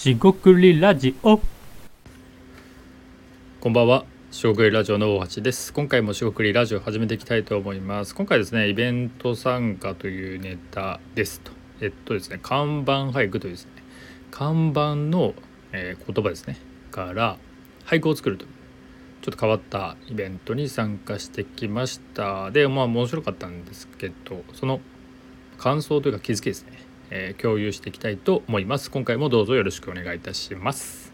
しごくりラジオこんばんは。しごくりラジオの大橋です。今回もしごくりラジオ始めていきたいと思います。今回ですね、イベント参加というネタですと。えっとですね、看板俳句というですね、看板の、えー言葉ですね、から俳句を作るという、ちょっと変わったイベントに参加してきました。で、まあ面白かったんですけど、その感想というか気づきですね、えー共有していきたいと思います。今回もどうぞよろしくお願いいたします。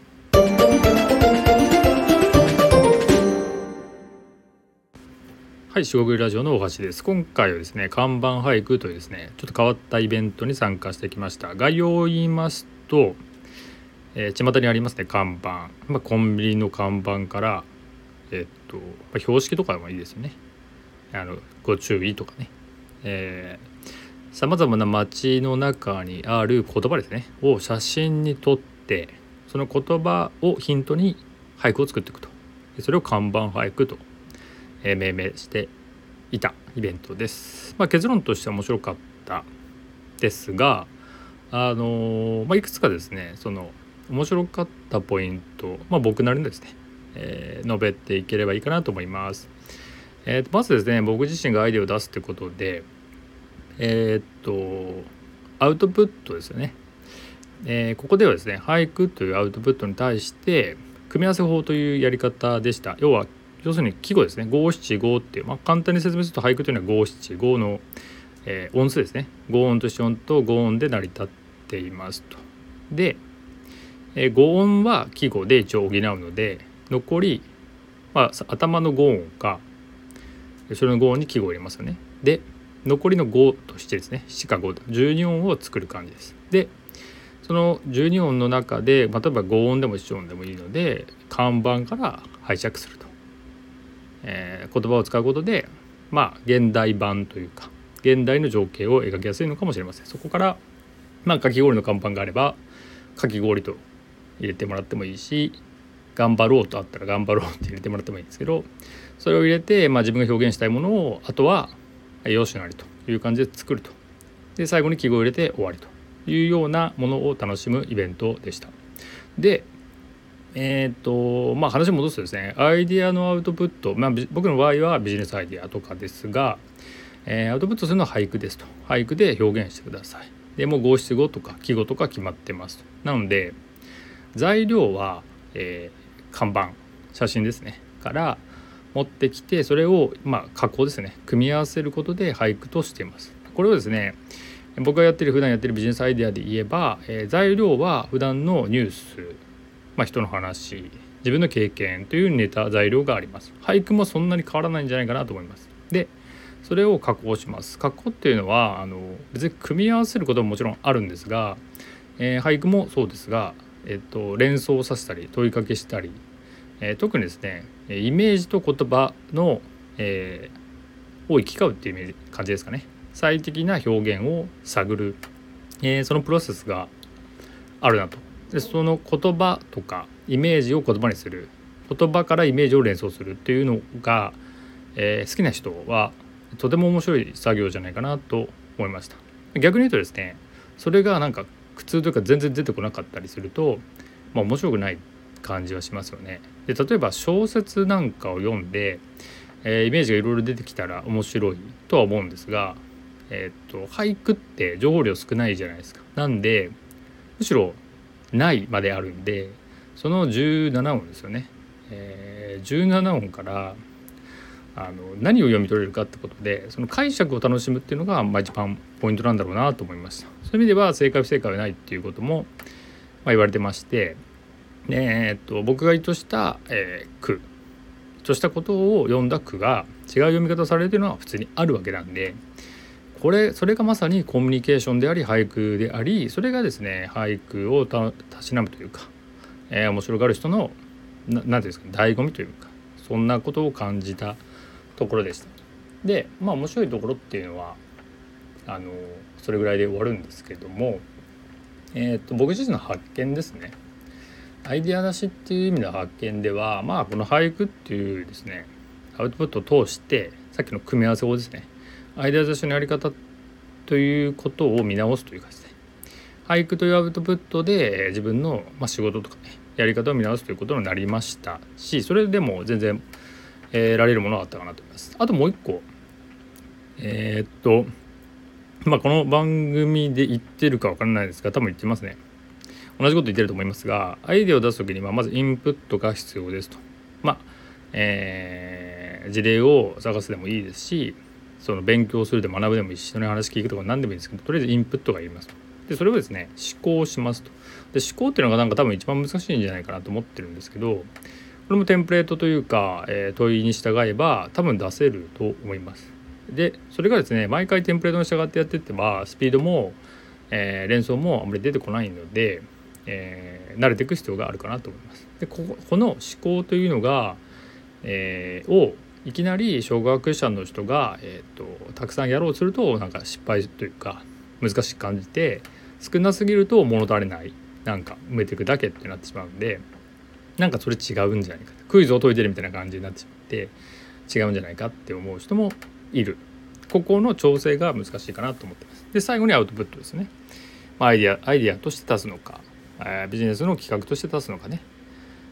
はい、四国ラジオの大橋です。今回はですね、看板俳句というですね、ちょっと変わったイベントに参加してきました。概要を言いますと、えー、巷にありますね、看板。まあ、コンビニの看板から、えっと、まあ標識とかでもいいですよね。あの、ご注意とかね。えさまざまな街の中にある言葉ですね、を写真に撮って、その言葉をヒントに俳句を作っていくと。でそれを看板俳句とえ命名していたイベントです。まあ、結論としては面白かったですが、あのまあ、いくつかですねその面白かったポイント、まあ、僕なりのですね、えー述べていければいいかなと思います。えーとまずですね僕自身がアイデアを出すってことでえーっとアウトプットですよね。えーここではですね俳句というアウトプットに対して組み合わせ法というやり方でした要は要するに季語ですね五七五っていう、まあ、簡単に説明すると俳句というのは五七五の、えー音数ですね五音と四音と五音で成り立っていますと。で、えー五音は季語で一応補うので残り、まあ、頭の五音かそれの五音に季語を入れますよね。で残りの5としてですね7か5 12音を作る感じです。でその12音の中で、まあ、例えば5音でも1音でもいいので看板から拝借すると、えー言葉を使うことでまあ現代版というか現代の情景を描きやすいのかもしれません。そこからまあかき氷の看板があればかき氷と入れてもらってもいいし頑張ろうとあったら頑張ろうって入れてもらってもいいんですけどそれを入れて、まあ、自分が表現したいものをあとはよしなりという感じで作ると。で最後に記号を入れて終わりというようなものを楽しむイベントでした。でえっ、とまあ話戻すとですねアイデアのアウトプット、まあ、僕の場合はビジネスアイデアとかですが、えーアウトプットするのは俳句ですと。俳句で表現してください。でもう五七五とか季語とか決まってますなので材料は、えー看板写真ですね。から持ってきてそれをまあ加工ですね。組み合わせることで俳句としています。これをですね僕がやってる普段やってるビジネスアイデアで言えば、えー材料は普段のニュース、まあ、人の話自分の経験というネタ材料があります。俳句もそんなに変わらないんじゃないかなと思います。でそれを加工します。加工っていうのはあの別に組み合わせることももちろんあるんですが、えー俳句もそうですが、えっと連想させたり問いかけしたりえー特にですねイメージと言葉の、えーを行き交うっていう感じですかね。最適な表現を探る、えーそのプロセスがあるなと。でその言葉とかイメージを言葉にする。言葉からイメージを連想するっていうのが、えー好きな人はとても面白い作業じゃないかなと思いました。逆に言うとですねそれがなんか苦痛というか全然出てこなかったりすると、まあ、面白くない感じはしますよね。で例えば小説なんかを読んで、えーイメージがいろいろ出てきたら面白いとは思うんですが、えーっと俳句って情報量少ないじゃないですか。なんでむしろないまであるんでその17音ですよね。えー17音からあの何を読み取れるかってことでその解釈を楽しむっていうのが、まあ、一番ポイントなんだろうなと思いました。そういう意味では正解不正解はないっていうことも、まあ、言われてましてでえっと僕が意図した、えー句としたことを読んだ句が違う読み方されてるのは普通にあるわけなんでこれそれがまさにコミュニケーションであり俳句でありそれがですね俳句をたしなむというか、えー面白がる人のななんていうんですか醍醐味というかそんなことを感じたところでした。でまあ面白いところっていうのはあのそれぐらいで終わるんですけども、えー、と僕自身の発見ですねアイデア出しっていう意味の発見ではまあこの俳句っていうですねアウトプットを通してさっきの組み合わせ法ですねアイデア出しのやり方ということを見直すというかですね俳句というアウトプットで自分の、ま、仕事とかねやり方を見直すということになりましたしそれでも全然、え、得られるものがあったかなと思います。あともう一個えー、っとまあこの番組で言ってるか分からないですが多分言ってますね。同じこと言ってると思いますがアイデアを出す時にはまずインプットが必要ですと。まあえー、事例を探すでもいいですしその勉強するで学ぶでもいいし人の話聞くとか何でもいいんですけどとりあえずインプットがいりますと。でそれをですね思考しますと。で思考っていうのがなんか多分一番難しいんじゃないかなと思ってるんですけどこれもテンプレートというか、えー、問いに従えば多分出せると思います。でそれがですね毎回テンプレートに従ってやってってばスピードも、えー、連想もあんまり出てこないので、えー、慣れていく必要があるかなと思います。でここの思考というのが、えー、をいきなり小学者の人が、えーと、たくさんやろうとするとなんか失敗というか難しく感じて少なすぎると物足りないなんか埋めていくだけってなってしまうんでなんかそれ違うんじゃないか。クイズを解いてるみたいな感じになってしまって違うんじゃないかって思う人もいる。ここの調整が難しいかなと思ってます。で最後にアウトプットですね、ま、アイデアアイデアとして出すのか、えー、ビジネスの企画として出すのかね、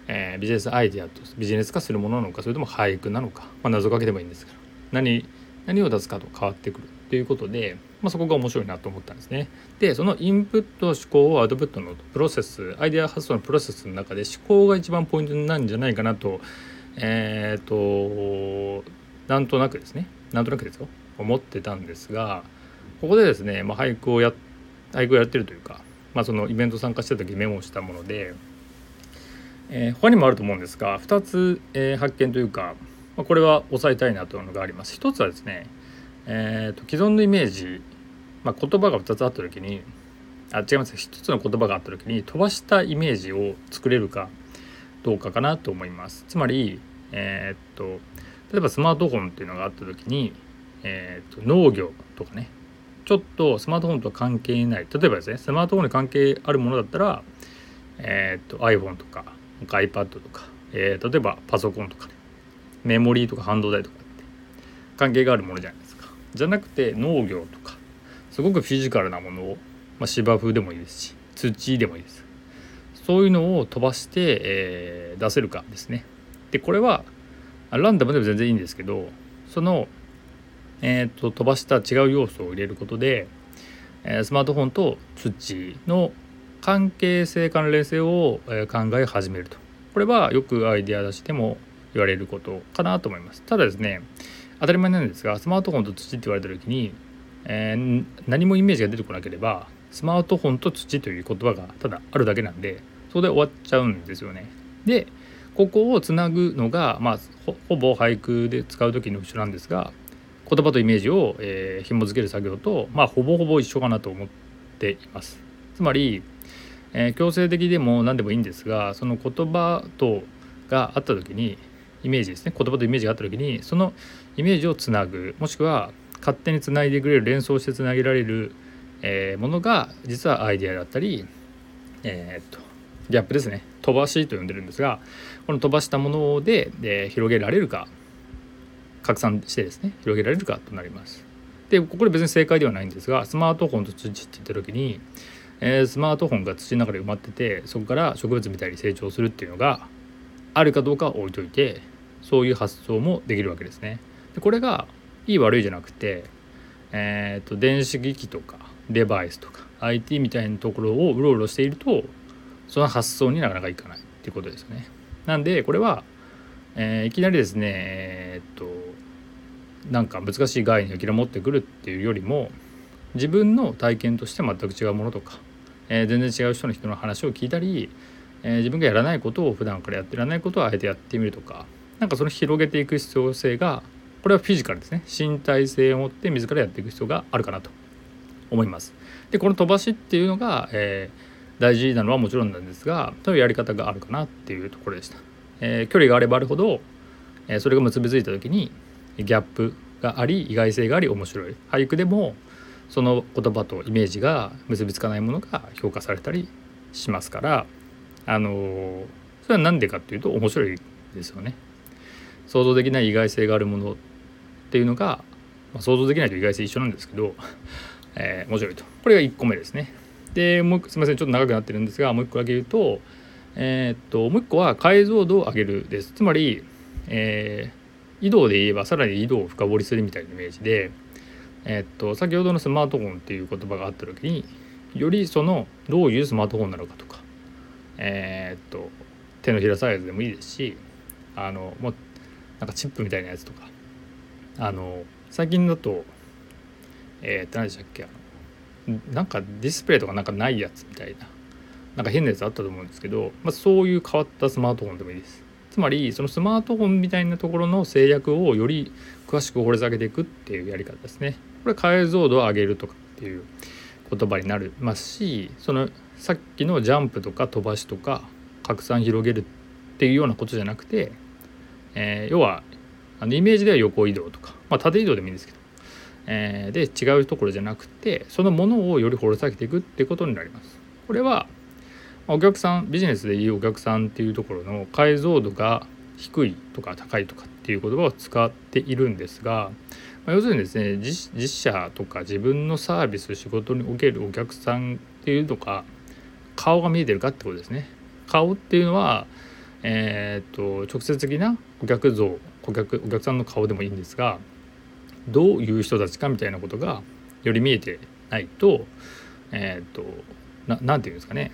えー、ビジネスアイデアとビジネス化するものなのかそれとも俳句なのか、まあ、謎かけでもいいんですから何何を出すかと変わってくるということで、まあ、そこが面白いなと思ったんですね。でそのインプット思考をアウトプットのプロセスアイデア発想のプロセスの中で思考が一番ポイントなんじゃないかなとえっ、ー、となんとなくですね。なんとなくですよ。思ってたんですがここでですね、まあ、俳句をや俳句をやってるというか、まあ、そのイベント参加した時メモしたもので、えー、他にもあると思うんですが2つ、えー、発見というか、まあ、これは押さえたいなというのがあります。一つはですね、えーと、既存のイメージ、まあ、言葉が2つあった時にあ違います一つの言葉があった時に飛ばしたイメージを作れるかどうかかなと思います。つまり、えー、っと例えばスマートフォンっていうのがあった時にえーと、農業とかねちょっとスマートフォンとは関係ない。例えばですねスマートフォンに関係あるものだったら、えーと、iPhone とか iPad とか、えー、例えばパソコンとかねメモリーとか半導体とかって関係があるものじゃないですか。じゃなくて農業とかすごくフィジカルなものを、まあ、芝生でもいいですし土でもいいです。そういうのを飛ばして、えー、出せるかですね。でこれはランダムでも全然いいんですけどそのえーと、飛ばした違う要素を入れることで、え、スマートフォンと土の関係性関連性を、え考え始めると。これはよくアイデア出しても言われることかなと思います。ただですね当たり前なんですがスマートフォンと土って言われた時に、えー、何もイメージが出てこなければスマートフォンと土という言葉がただあるだけなんでそこで終わっちゃうんですよね。でここをつなぐのが、まあ、ほぼ俳句で使う時の後ろなんですが言葉とイメージを、えー、紐付ける作業と、まあ、ほぼほぼ一緒かなと思っています。つまり、えー、強制的でも何でもいいんですがその言葉とがあった時にイメージですね言葉とイメージがあった時にそのイメージをつなぐもしくは勝手につないでくれる連想してつなげられる、えー、ものが実はアイデアだったり、えー、っとギャップですね飛ばしと呼んでるんですがこの飛ばしたもので、で広げられるか拡散してですね広げられるかとなります。でこれ別に正解ではないんですがスマートフォンと土って言った時に、えー、スマートフォンが土の中で埋まっててそこから植物みたいに成長するっていうのがあるかどうかは置いといてそういう発想もできるわけですね。でこれがいい悪いじゃなくて、えーと、電子機器とかデバイスとか IT みたいなところをうろうろしているとその発想になかなかいかないっていうことですよね。なんでこれは、えー、いきなりですね、なんか難しい概念をい持ってくるっていうよりも自分の体験として全く違うものとか、えー、全然違う人の人の話を聞いたり、えー、自分がやらないことを普段からやってらないことをあえてやってみるとかなんかその広げていく必要性がこれはフィジカルですね身体性を持って自らやっていく必要があるかなと思います。でこの飛ばしっていうのが、えー、大事なのはもちろんなんですがというやり方があるかなっていうところでした。えー、距離があればあるほど、えー、それが結びついた時にギャップがあり意外性があり面白い俳句でもその言葉とイメージが結びつかないものが評価されたりしますからあのそれは何でかっていうと面白いですよね。想像できない意外性があるものっていうのが、まあ、想像できないと意外性一緒なんですけど、えー、面白いとこれが1個目ですね。でもうすみませんちょっと長くなってるんですがもう一個だけ言うとえー、っともう一個は解像度を上げるですつまり、えー、移動で言えばさらに移動を深掘りするみたいなイメージで、え、っと先ほどのスマートフォンっていう言葉があった時によりそのどういうスマートフォンなのかとかえ、っと手のひらサイズでもいいですしあのもうなんかチップみたいなやつとかあの最近だとえー、っと何でしたっけなんかディスプレイとかなんかないやつみたいななんか変なやつあったと思うんですけど、まあ、そういう変わったスマートフォンでもいいです。つまりそのスマートフォンみたいなところの制約をより詳しく掘り下げていくっていうやり方ですねこれ解像度を上げるとかっていう言葉になりますしそのさっきのジャンプとか飛ばしとか拡散広げるっていうようなことじゃなくて、えー、要はあのイメージでは横移動とか、まあ、縦移動でもいいんですけど、えー、で違うところじゃなくてそのものをより掘り下げていくっていうことになります。これはお客さんビジネスでいうお客さんっていうところの解像度が低いとか高いとかっていう言葉を使っているんですが、まあ、要するにですね実社とか自分のサービス仕事におけるお客さんっていうのが顔が見えてるかってことですね。顔っていうのは、えー、っと直接的な顧客像顧客お客さんの顔でもいいんですがどういう人たちかみたいなことがより見えてないとえー、っとななんていうんですかね、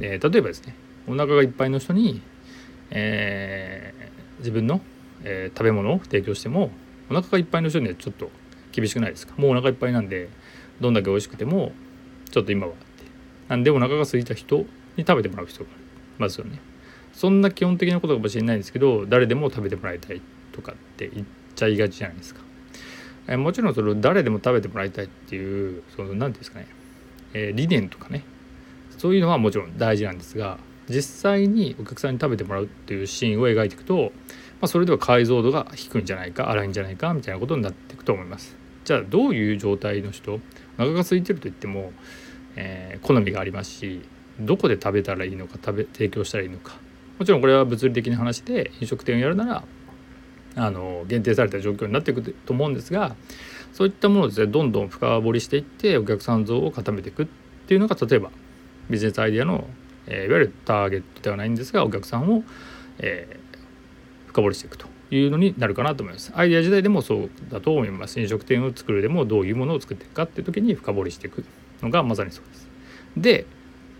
えー、例えばですねお腹がいっぱいの人に、えー、自分の、えー、食べ物を提供してもお腹がいっぱいの人にはちょっと厳しくないですか？もうお腹いっぱいなんでどんだけ美味しくてもちょっと今はって。なんでお腹が空いた人に食べてもらう人がますよね。そんな基本的なことかもしれないんですけど誰でも食べてもらいたいとかって言っちゃいがちじゃないですか。えもちろんそれを誰でも食べてもらいたいっていうその何て言うんですかね、えー、理念とかね。そういうのはもちろん大事なんですが実際にお客さんに食べてもらうっていうシーンを描いていくと、まあ、それでは解像度が低いんじゃないか荒いんじゃないかみたいなことになっていくと思います。じゃあどういう状態の人お腹が空いてると言ってもえー、好みがありますしどこで食べたらいいのか食べ提供したらいいのかもちろんこれは物理的な話で飲食店をやるならあの限定された状況になっていくと思うんですがそういったものをですねどんどん深掘りしていってお客さん像を固めていくっていうのが例えばビジネスアイデアの、えー、いわゆるターゲットではないんですがお客さんを、えー、深掘りしていくというのになるかなと思います。アイデア時代でもそうだと思います。飲食店を作るでもどういうものを作っていくかっていう時に深掘りしていくのがまさにそうです。で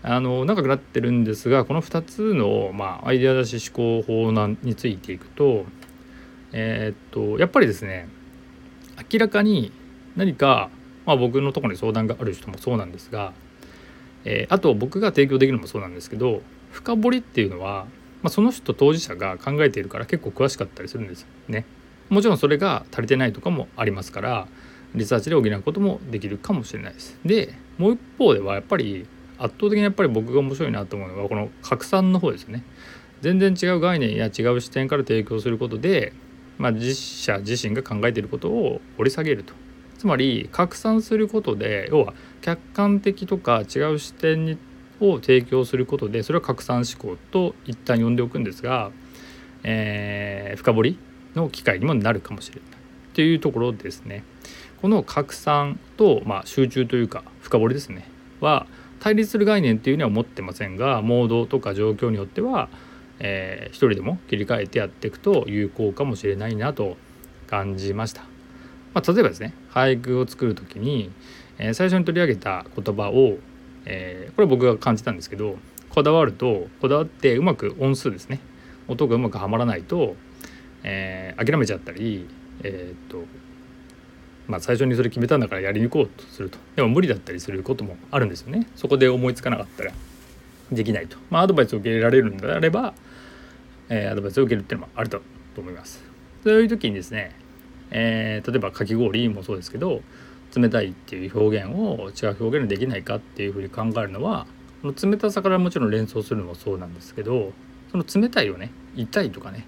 あの長くなってるんですがこの2つの、まあ、アイデア出し思考法なについていくとえー、っとやっぱりですね明らかに何か、まあ、僕のところに相談がある人もそうなんですが、えー、あと僕が提供できるのもそうなんですけど深掘りっていうのは、まあ、その人当事者が考えているから結構詳しかったりするんですよね。もちろんそれが足りてないとかもありますからリサーチで補うこともできるかもしれないです。でもう一方ではやっぱり圧倒的にやっぱり僕が面白いなと思うのはこの拡散の方ですね。全然違う概念や違う視点から提供することで、まあ、実社自身が考えていることを掘り下げると。つまり拡散することで要は客観的とか違う視点にを提供することでそれは拡散思考と一旦呼んでおくんですが、えー、深掘りの機会にもなるかもしれないというところですね。この拡散と、まあ、集中というか深掘りですねは対立する概念っていうには思ってませんがモードとか状況によっては、えー、一人でも切り替えてやっていくと有効かもしれないなと感じました。まあ、例えばですね俳句を作る時に、えー、最初に取り上げた言葉を、えー、これ僕が感じたんですけどこだわるとこだわってうまく音数ですね音がうまくはまらないと、えー、諦めちゃったり、え、っとまあ、最初にそれ決めたんだからやりに行こうとすると。でも無理だったりすることもあるんですよね。そこで思いつかなかったらできないと、まあ、アドバイスを受けられるんであれば、えー、アドバイスを受けるっていうのもあると思います。そういう時にですね、えー、例えばかき氷もそうですけど冷たいっていう表現を違う表現できないかっていうふうに考えるのはその冷たさからもちろん連想するのもそうなんですけどその冷たいをね痛いとかね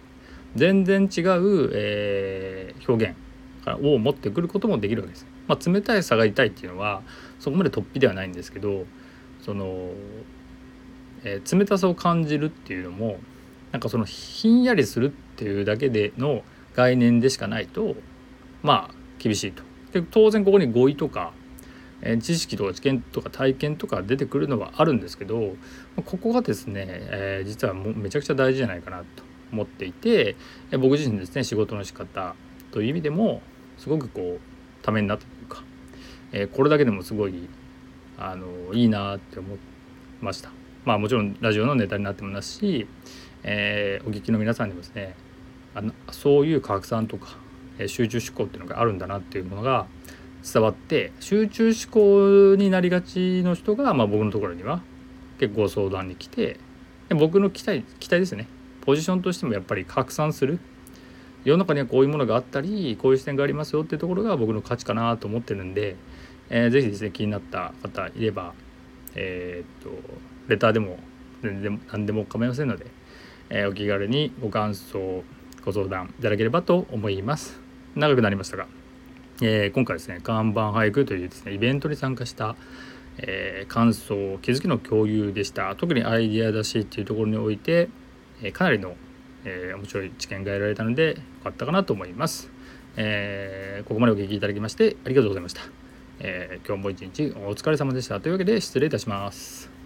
全然違う、えー、表現を持ってくることもできるわけです。まあ、冷たいさが痛いっていうのはそこまで突飛ではないんですけどその、えー、冷たさを感じるっていうのもなんかそのひんやりするっていうだけでの概念でしかないとまあ厳しいと。で当然ここに語彙とかえ知識とか知見とか体験とか出てくるのはあるんですけどここがですね、えー、実はもうめちゃくちゃ大事じゃないかなと思っていて僕自身ですね仕事の仕方という意味でもすごくこうためになったというか、えー、これだけでもすごいあのいいなって思いました。まあもちろんラジオのネタになってますし、えー、お聞きの皆さんにもですねあのそういう拡散とか、集中思考っていうのがあるんだなっていうものが伝わって集中思考になりがちの人が、まあ、僕のところには結構相談に来てで僕の期待期待ですね。ポジションとしてもやっぱり拡散する。世の中にはこういうものがあったりこういう視点がありますよっていうところが僕の価値かなと思ってるんで、えー、ぜひですね気になった方いればえー、っとレターでも全然何でも構いませんので、えー、お気軽にご感想ご相談いただければと思います。長くなりましたが、えー、今回ですね看板俳句というですねイベントに参加したえー、感想気づきの共有でした。特にアイディア出しっていうところにおいて、えー、かなりの、えー、面白い知見が得られたのでよかったかなと思います、えここまでお聞きいただきましてありがとうございました、え今日も一日お疲れ様でした。というわけで失礼いたします。